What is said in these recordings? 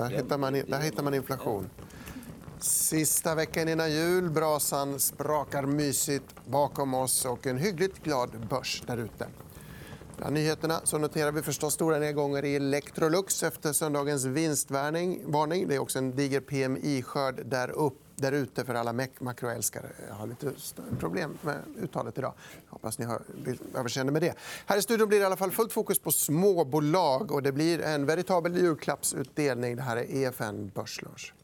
Där hittar man, där hittar man inflation. Sista veckan innan jul. Brasan sprakar mysigt bakom oss och en hyggligt glad börs där ute. Bland nyheterna så noterar vi förstås stora nedgångar i Electrolux efter söndagens vinstvarning. Det är också en diger PMI-skörd där upp där ute för alla makroälskare. Jag har lite problem med uttalet idag. Hoppas ni har överseende med det. Här i studion blir det i alla fall fullt fokus på småbolag. och Det blir en veritabel julklappsutdelning. Det här är EFN Börslunch.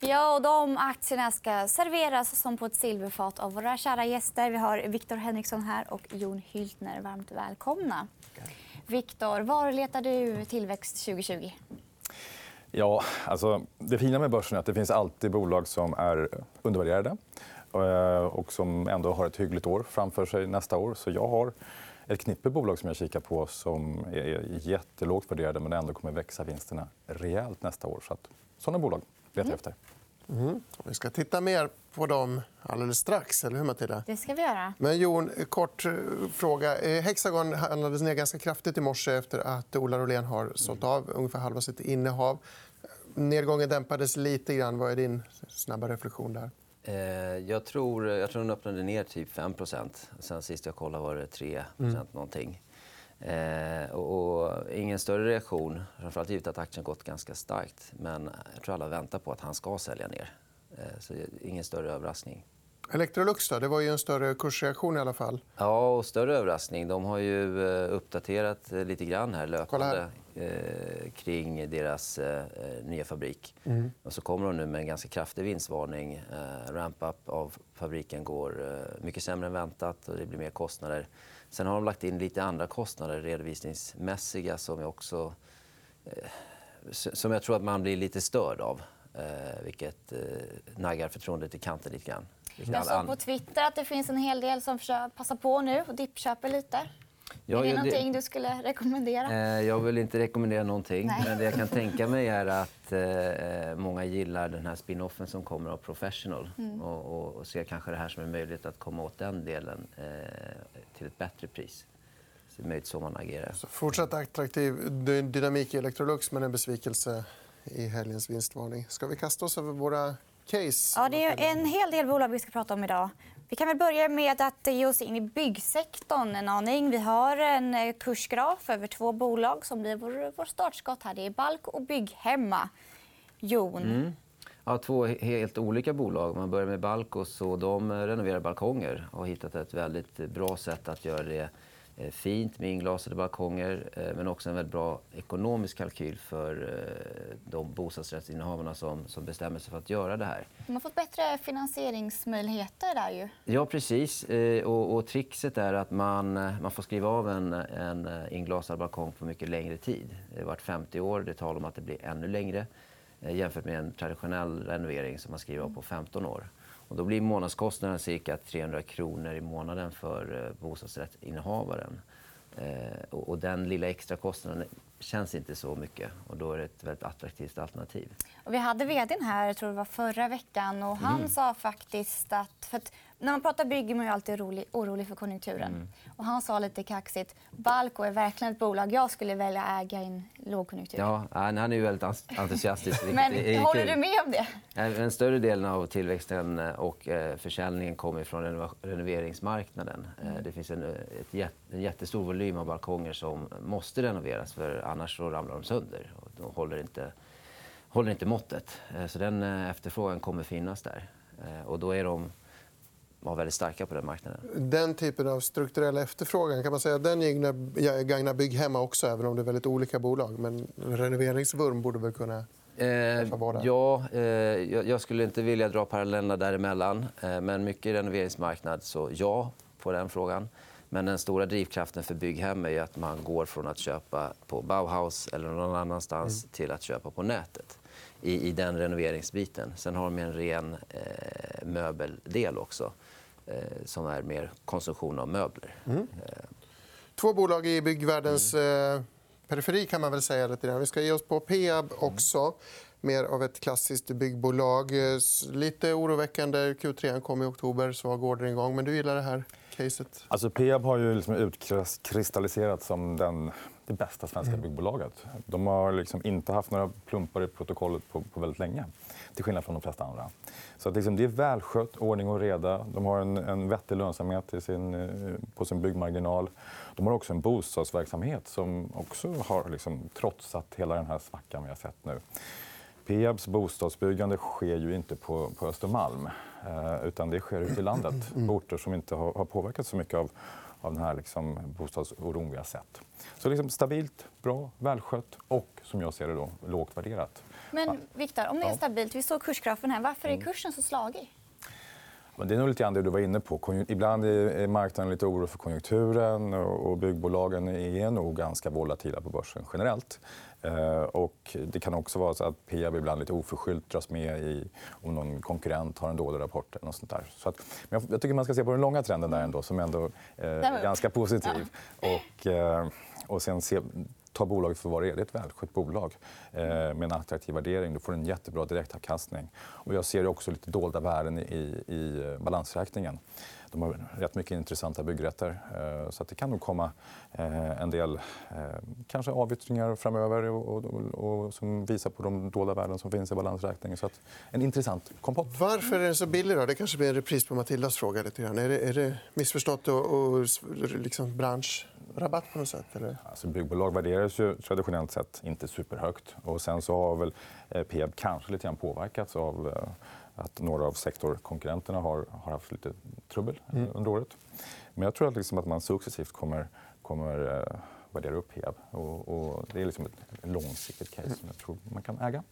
Ja, och de aktierna ska serveras som på ett silverfat av våra kära gäster. Vi har Viktor Henriksson här och Jon Hyltner. Varmt välkomna. Viktor, var letar du tillväxt 2020? Ja, alltså, det fina med börsen är att det finns alltid bolag som är undervärderade eh, och som ändå har ett hyggligt år framför sig nästa år. Så jag har ett knippe bolag som jag kikar på som är jättelågt värderade men ändå kommer växa vinsterna rejält nästa år. Så att, såna bolag letar jag mm. efter. Mm. Vi ska titta mer på dem alldeles strax. Eller hur, Matilda? Det ska vi göra. Men Jon, kort eh, fråga. Eh, Hexagon handlades ner ganska kraftigt i morse efter att Ola Rolén har sålt av ungefär halva sitt innehav. Nedgången dämpades lite. grann. Vad är din snabba reflektion där? Eh, jag tror, jag tror den öppnade ner typ 5% Sen sist jag kollade var det 3 mm. någonting. Eh, och, ingen större reaktion, framförallt givet att aktien gått ganska starkt. Men jag tror alla väntar på att han ska sälja ner. Eh, så ingen större överraskning. Electrolux då? Det var ju en större kursreaktion i alla fall. Ja, och större överraskning. De har ju eh, uppdaterat eh, lite grann här löpande eh, kring deras eh, nya fabrik. Mm. Och så kommer de nu med en ganska kraftig vinstvarning. Eh, ramp-up av fabriken går eh, mycket sämre än väntat och det blir mer kostnader. Sen har de lagt in lite andra kostnader redovisningsmässiga som jag också eh, som jag tror att man blir lite störd av. Eh, vilket eh, naggar förtroendet i kanten lite grann. Jag såg på Twitter att det finns en hel del som passar på nu och dippköper lite. Ja, är det någonting du skulle rekommendera? Eh, jag vill inte rekommendera någonting. Nej. Men det jag kan tänka mig är att eh, många gillar den här spinoffen som kommer av Professional mm. och, och, och, ser kanske det här som en möjlighet att komma åt den delen eh, till ett bättre pris. Så det är möjligt så man agerar. Så fortsatt attraktiv dynamik i Electrolux men en besvikelse i helgens vinstvarning. Ska vi kasta oss över våra case? Ja, det är en hel del bolag vi ska prata om idag. Vi kan väl börja med att ge oss in i byggsektorn en aning. Vi har en eh, kursgraf över två bolag som blir vår, vår startskott. här. Det är Balk och Bygghemma. Jon? Mm. Ja, två helt olika bolag. Man börjar med Balco. Så de renoverar balkonger och har hittat ett väldigt bra sätt att göra det fint med inglasade balkonger eh, men också en väldigt bra ekonomisk kalkyl för eh, de bostadsrättsinnehavarna som, som bestämmer sig för att göra det här. De har fått bättre finansieringsmöjligheter där ju. Ja, precis. Och, och trixet är att man, man får skriva av en, en inglasad balkong på mycket längre tid. Det har varit 50 år. Det talar om att det blir ännu längre Eh, jämfört med en traditionell renovering som man skriver av på 15 år. Och då blir månadskostnaden cirka 300 kronor i månaden för eh, bostadsrättsinnehavaren. Eh, och den lilla extra kostnaden känns inte så mycket. och Då är det ett väldigt attraktivt alternativ. Och vi hade vd här jag tror det var förra veckan. och Han mm. sa faktiskt att... Att när man pratar bygg är man ju alltid orolig, orolig för konjunkturen. Mm. Och han sa lite kaxigt Balco är verkligen ett bolag jag skulle välja äga i en lågkonjunktur. Ja, han är väldigt entusiastisk. Men håller du med om det? Den större delen av tillväxten och eh, försäljningen kommer från renoveringsmarknaden. Eh, mm. Det finns en, ett, en jättestor volym av balkonger som måste renoveras. för Annars så ramlar de sönder. Och de håller inte, håller inte måttet. Eh, så den efterfrågan kommer finnas där. Och då är de var väldigt starka på den marknaden. Den typen av strukturell efterfrågan kan man säga den gagnar bygg hemma också, även om det är väldigt olika bolag. Men renoveringsvurm borde väl kunna Eh, ja, eh, jag skulle inte vilja dra parallellerna däremellan. Eh, men mycket renoveringsmarknad, så ja på den frågan. Men den stora drivkraften för bygghem är att man går från att köpa på Bauhaus eller någon annanstans mm. till att köpa på nätet i, i den renoveringsbiten. Sen har de en ren eh, möbeldel också eh, som är mer konsumtion av möbler. Mm. Eh. Två bolag i byggvärldens mm. eh, periferi. kan man väl säga. Lite Vi ska ge oss på Peab också. Mm. Mer av ett klassiskt byggbolag. Eh, lite oroväckande. Q3 kom i oktober. Svag orderingång. Men du gillar det här caset? Alltså, Peab har ju liksom utkristalliserat som den, det bästa svenska mm. byggbolaget. De har liksom inte haft några plumpar i protokollet på, på väldigt länge, till skillnad från de flesta andra. Så att liksom, det är välskött, ordning och reda. De har en, en vettig lönsamhet i sin, eh, på sin byggmarginal. De har också en bostadsverksamhet som också har liksom trotsat hela den här svackan vi har sett nu. Peabs bostadsbyggande sker ju inte på, på Östermalm eh, utan det sker ute i landet på orter som inte har, har påverkats så mycket av, av den här liksom, bostadsoron vi har sett. Så liksom stabilt, bra, välskött och som jag ser det då, lågt värderat. Men Viktor, om det är stabilt, vi såg kursgrafen här. Varför är mm. kursen så slagig? Men det är nog lite grann det du var inne på. Ibland är marknaden lite oro för konjunkturen och byggbolagen är nog ganska volatila på börsen generellt. Eh, och det kan också vara så att Peab ibland lite oförskyllt dras med i om någon konkurrent har en dålig rapport. Eller något sånt där. Så att, men jag tycker man ska se på den långa trenden där ändå, som ändå eh, är ganska positiv. Och, eh, och sen se, ta bolaget för vad det är. Det är ett välskött bolag eh, med en attraktiv värdering. Du får en jättebra direktavkastning. Och jag ser också lite dolda värden i, i eh, balansräkningen. De har rätt mycket intressanta byggrätter. Eh, så att det kan nog komma eh, en del eh, kanske avyttringar framöver och, och, och, som visar på de dolda värden som finns i balansräkningen. Så att en intressant kompott. Varför är den så billig? Då? Det kanske blir en repris på Matildas fråga. Lite grann. Är, det, är det missförstått och, och liksom branschrabatt på något sätt? Eller? Alltså, byggbolag värderas ju traditionellt sett inte superhögt. Och sen så har väl Peab kanske lite grann påverkats av att några av sektorkonkurrenterna har, har haft lite trubbel eh, mm. under året. Men jag tror att, liksom att man successivt kommer, kommer eh, värdera upp Hiab. Och, och det är liksom ett långsiktigt case som jag tror man kan äga.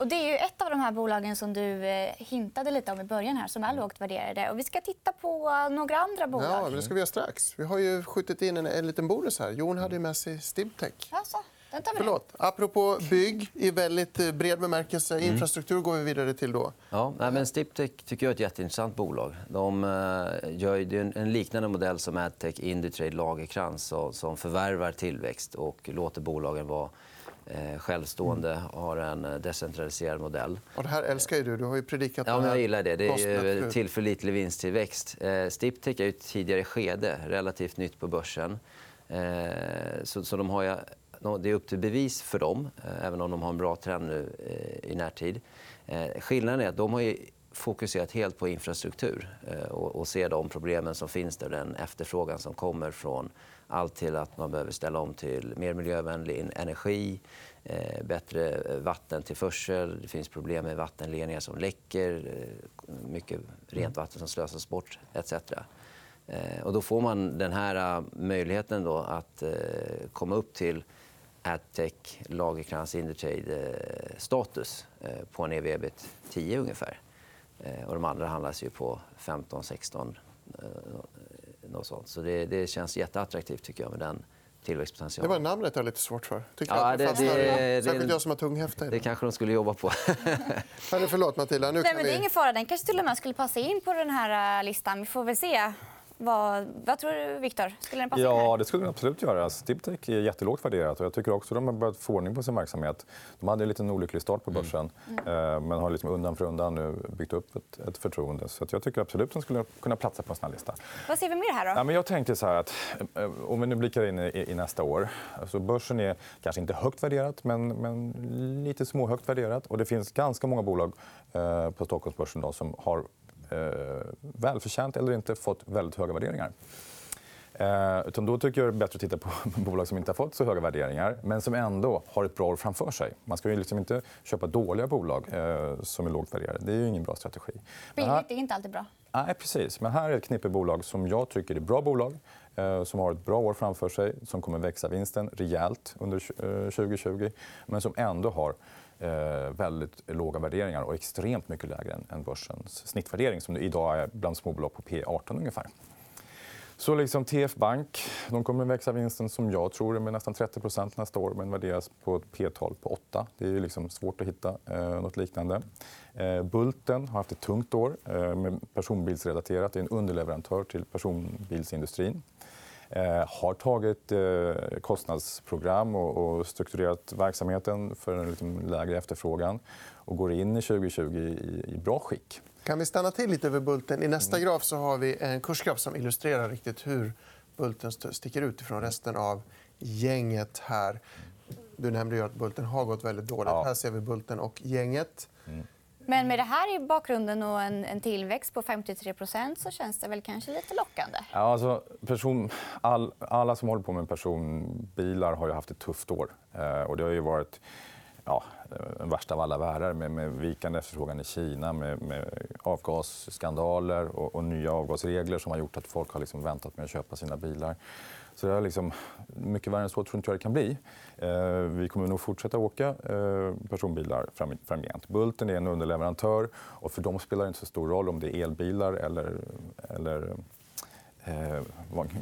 Och det är ju ett av de här bolagen som du eh, hintade lite om i början här, som är lågt värderade. Och vi ska titta på några andra bolag. Ja, det ska vi göra strax. Vi har ju skjutit in en, en liten bonus här. Jon hade med sig Stibtech. Alltså. Den tar vi Förlåt. Apropå bygg i väldigt eh, bred bemärkelse. Mm. Infrastruktur går vi vidare till. då. Ja, men Stiptech tycker jag är ett jätteintressant bolag. De eh, gör en liknande modell som Adtech, Indutrade, Lagerkrans som förvärvar tillväxt och låter bolagen vara eh, självstående mm. har en decentraliserad modell. Och det här älskar ju du. Du har ju predikat ja, men Jag gillar det. Det är tillförlitlig vinsttillväxt. Stiptech är ett tidigare skede, relativt nytt på börsen. Så de har det är upp till bevis för dem, eh, även om de har en bra trend nu eh, i närtid. Eh, skillnaden är att de har fokuserat helt på infrastruktur eh, och ser de problemen som finns där, den efterfrågan som kommer från allt till att man behöver ställa om till mer miljövänlig energi, eh, bättre eh, vattentillförsel. Det finns problem med vattenledningar som läcker, mycket rent vatten som slösas bort etc. Och då får man den här möjligheten då att komma upp till Adtech, Lagercrantz, Indutrade-status på en ev-ebit 10 ungefär. Eh, och de andra handlas ju på 15, 16. Eh, något sånt. Så det, det känns jätteattraktivt tycker jag med den tillväxtpotentialen. Det var namnet jag lite svårt för. Tycker ja, det, det, Särskilt jag som har tunghäfta. Det kanske de skulle jobba på. förlåt, Matilda. Nu Nej, men det är ingen fara. Den kanske till och med skulle passa in på den här listan. Vi får väl se. Vad, vad tror du, Viktor? Skulle den passa Ja, det skulle den absolut göra. Stibtech är jättelågt värderat. Och jag tycker också att de har börjat få ordning på sin verksamhet. De hade en liten olycklig start på börsen mm. Mm. men har liksom undan för undan nu byggt upp ett, ett förtroende. Så jag tycker absolut att de skulle kunna platsa på en sån här lista. Vad ser vi mer här? Då? Ja, men jag tänkte så här att eh, om vi nu blickar in i, i nästa år. Alltså börsen är kanske inte högt värderat, men, men lite småhögt värderat. Och det finns ganska många bolag eh, på Stockholmsbörsen då, som har eh, välförtjänt eller inte fått väldigt höga värderingar. Eh, utan då tycker jag det är bättre att titta på bolag som inte har fått så höga värderingar men som ändå har ett bra år framför sig. Man ska ju liksom inte köpa dåliga bolag eh, som är lågt värderade. Det är ju ingen bra strategi. Billigt är inte alltid bra. Nej, precis. Men här är ett knippe bolag som jag tycker är bra bolag eh, som har ett bra år framför sig, som kommer växa vinsten rejält under 2020 eh, men som ändå har eh, Eh, väldigt låga värderingar och extremt mycket lägre än börsens snittvärdering som idag är bland småbolag på P18 ungefär. Så liksom TF Bank de kommer växa vinsten som jag tror med nästan 30% nästa år men värderas på ett P12 på 8. Det är liksom svårt att hitta eh, något liknande. Eh, Bulten har haft ett tungt år eh, med personbilsrelaterat. Det är en underleverantör till personbilsindustrin eh, har tagit eh, kostnadsprogram och, strukturerat verksamheten för en liksom, lägre efterfrågan och går in i 2020 i, bra skick. Kan vi stanna till lite över Bulten? I nästa Mm. graf så har vi en kursgraf som illustrerar riktigt hur Bulten st- sticker ut från resten av gänget. här. Du nämnde ju att Bulten har gått väldigt dåligt. Ja. Här ser vi Bulten och gänget. Men med det här i bakgrunden och en, en tillväxt på 53% så känns det väl kanske lite lockande. Ja, alltså, person, all, alla som håller på med personbilar har ju haft ett tufft år. Eh, och det har ju varit ja, den värsta av alla världar med, med vikande efterfrågan i Kina med, med avgasskandaler och, och nya avgasregler som har gjort att folk har liksom väntat med att köpa sina bilar. Så det är liksom, mycket värre än så tror inte jag det kan bli. Eh, vi kommer nog fortsätta åka eh, personbilar fram, framgent. Bulten är en underleverantör och för dem spelar det inte så stor roll om det är elbilar eller, eller eh,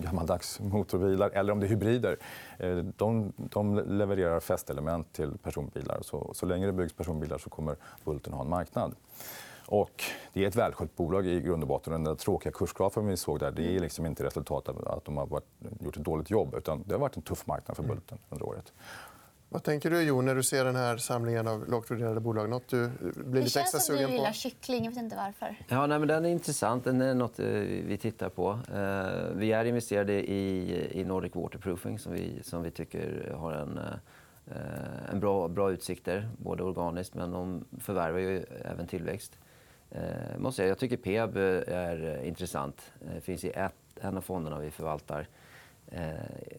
gammaldags motorbilar eller om det är hybrider. Eh, de, de levererar fästelement till personbilar. Så, så länge det byggs personbilar så kommer Bulten ha en marknad. Och det är ett välskött bolag i grund och botten. Den där tråkiga kursgrafen vi såg där, det är liksom inte resultat av att de har varit, gjort ett dåligt jobb. Utan det har varit en tuff marknad för Bulten under året. Vad tänker du, Jon, när du ser den här samlingen av lågt värderade bolag? Något du blir Det lite extra känns som du sugen gillar på? kyckling. Jag vet inte varför. Ja, nej, men den är intressant. Den är något eh, vi tittar på. Eh, Vi är investerade i, i Nordic Waterproofing som vi, som vi tycker har en, eh, en bra, bra utsikter, både organiskt men de förvärvar ju även tillväxt. Eh, måste jag, jag tycker Peab eh, är eh, intressant. Det finns i ett, en av fonderna vi förvaltar. Eh,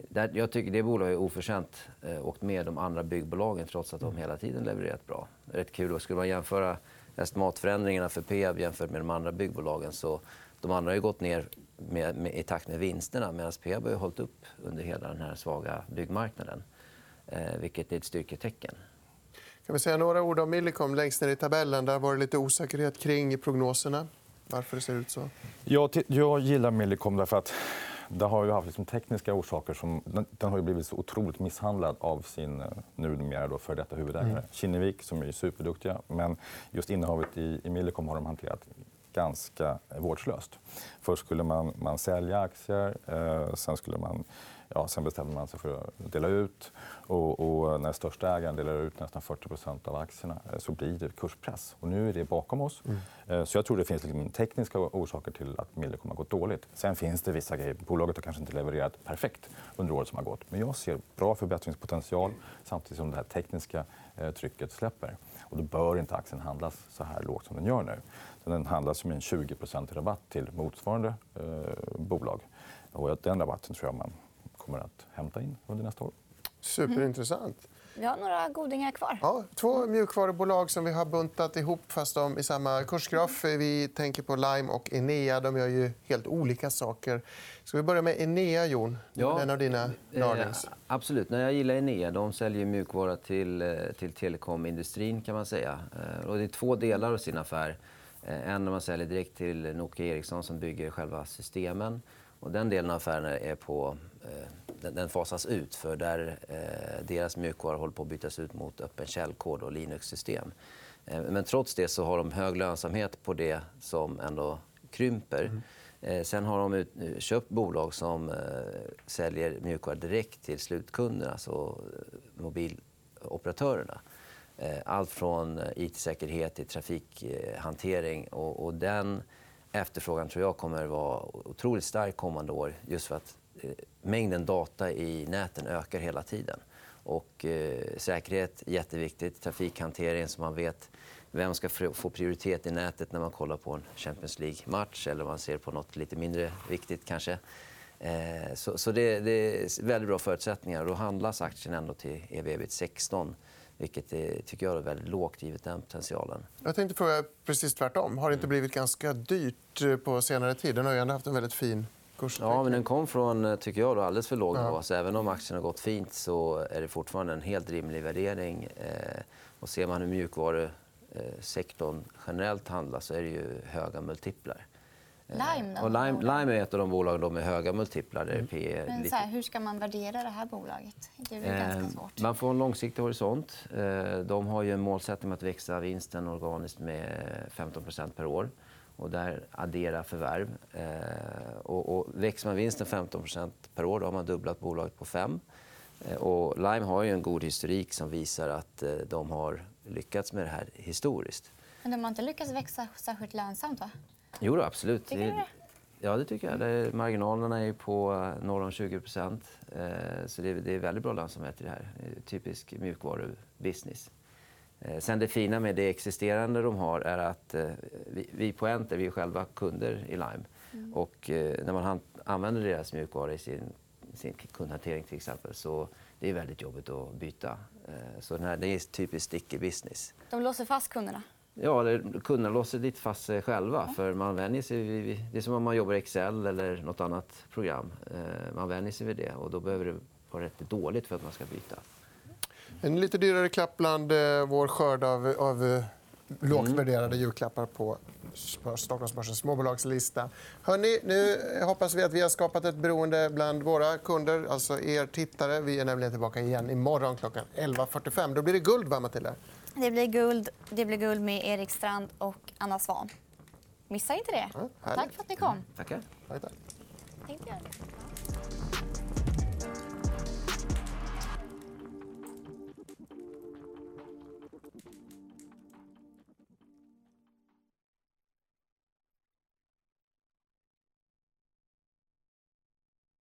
där, jag tycker det bolaget är oförtjänt eh, åkt med de andra byggbolagen trots att de hela tiden levererat bra. Rätt kul. Och skulle man jämföra estimatförändringarna för Peab jämfört med de andra byggbolagen så de andra har ju gått ner med, med, i takt med vinsterna medan Peab har ju hållit upp under hela den här svaga byggmarknaden. Eh, vilket är ett styrketecken. Kan vi säga några ord om Millicom längst ner i tabellen? Där var det lite osäkerhet kring prognoserna. Varför det ser ut så? Jag, jag gillar Millicom därför att det har ju haft liksom tekniska orsaker. Som, den, den har ju blivit så otroligt misshandlad av sin eh, numera då för detta huvudägare. Kinnevik, som är superduktiga. Men just innehavet i, i Millicom har de hanterat ganska vårdslöst. Först skulle man, man sälja aktier, eh, sen, skulle man, ja, sen bestämde man sig för att dela ut. Och, och när största ägaren delar ut nästan 40% av aktierna eh, så blir det kurspress. Och nu är det bakom oss. Eh, Så jag tror det finns liksom tekniska orsaker till att Millicom har gått dåligt. Sen finns det vissa grejer. Bolaget har kanske inte levererat perfekt under året som har gått. Men jag ser bra förbättringspotential samtidigt som det här tekniska Eh, trycket släpper. Och då bör inte aktien handlas så här lågt som den gör nu. Så den handlas med en 20% rabatt till motsvarande eh, bolag. Och den rabatten tror jag man kommer att hämta in under nästa år. Superintressant. Vi har några godingar kvar. Ja, två mjukvarubolag som vi har buntat ihop fast de i samma kursgraf. Vi tänker på Lime och Enea. De gör ju helt olika saker. Ska vi börja med Enea, Jon? Ja, en av dina darlings. Eh, absolut. När jag gillar Enea. De säljer mjukvara till, eh, till telekomindustrin. kan man säga. Eh, och det är två delar av sin affär. Eh, en där man säljer direkt till Nokia Ericsson som bygger själva systemen. Och den delen av affären är på, eh, den, den fasas ut för där eh, deras mjukvara håller på att bytas ut mot öppen källkod och Linux-system. Eh, men trots det så har de hög lönsamhet på det som ändå krymper. Eh, sen har de ut, eh, köpt bolag som eh, säljer mjukvara direkt till slutkunderna, alltså mobiloperatörerna. Allt från IT-säkerhet till trafikhantering. Och, och den efterfrågan tror jag kommer att vara otroligt stark kommande år just för att mängden data i näten ökar hela tiden. Och eh, säkerhet jätteviktigt. Trafikhantering så man vet vem ska få prioritet i nätet när man kollar på en Champions League-match eller man ser på något lite mindre viktigt kanske. Eh, så så det, det är väldigt bra förutsättningar. Då handlas aktien ändå till ev 16 vilket är, tycker jag är väldigt lågt givet den potentialen. Jag tänkte fråga precis tvärtom. Har det inte blivit ganska dyrt eh, på senare tid? Den har ju ändå haft en väldigt fin kursutveckling. Ja, men den kom från eh, tycker jag, då, alldeles för låg nivå. Så även om aktien har gått fint så är det fortfarande en helt rimlig värdering. Eh, och ser man hur mjukvarusektorn generellt handlar så är det ju höga multiplar. Lime då? Och Lime, Lime är ett av de bolag då med höga multiplar. Där P är Men så här, hur ska man värdera det här bolaget? Det är väl ganska Eh, svårt. Man får en långsiktig horisont. Eh, De har ju en målsättning med att växa vinsten organiskt med 15% per år. och där addera förvärv. Eh, och, och växer man vinsten 15% per år då har man dubblat bolaget på 5. Eh, och Lime har ju en god historik som visar att eh, de har lyckats med det här historiskt. Men de har inte lyckats växa särskilt lönsamt, va? Jo, då, absolut. Tycker du det? Ja, det tycker jag. Det, marginalerna är på eh, norr om 20 eh, Så det är, väldigt bra lönsamhet i det här. Typisk mjukvarubusiness. Sen det fina med det existerande de har är att vi, vi på Enter vi är själva kunder i Lime. Mm. Och eh, när man använder deras mjukvara i sin, sin kundhantering till exempel så det är väldigt jobbigt att byta. Eh, Så den här, det är typiskt sticky business. De låser fast kunderna. Ja, eller kunderna låser lite fast sig själva. För man vänjer sig vid, det är som om man jobbar i Excel eller något annat program. Eh, Man vänjer sig vid det och då behöver det vara rätt dåligt för att man ska byta. En lite dyrare klapp bland eh, vår skörd av, av eh, lågt värderade julklappar på Stockholmsbörsens småbolagslista. Hörrni, nu hoppas vi att vi har skapat ett beroende bland våra kunder, alltså er tittare. Vi är nämligen tillbaka igen imorgon klockan 11.45. Då blir det guld, va, Matilda? Det blir guld, det blir guld med Erik Strand och Anna Svan. Missa inte det. Ja. Tack för att ni kom. Tackar. Tack, tack.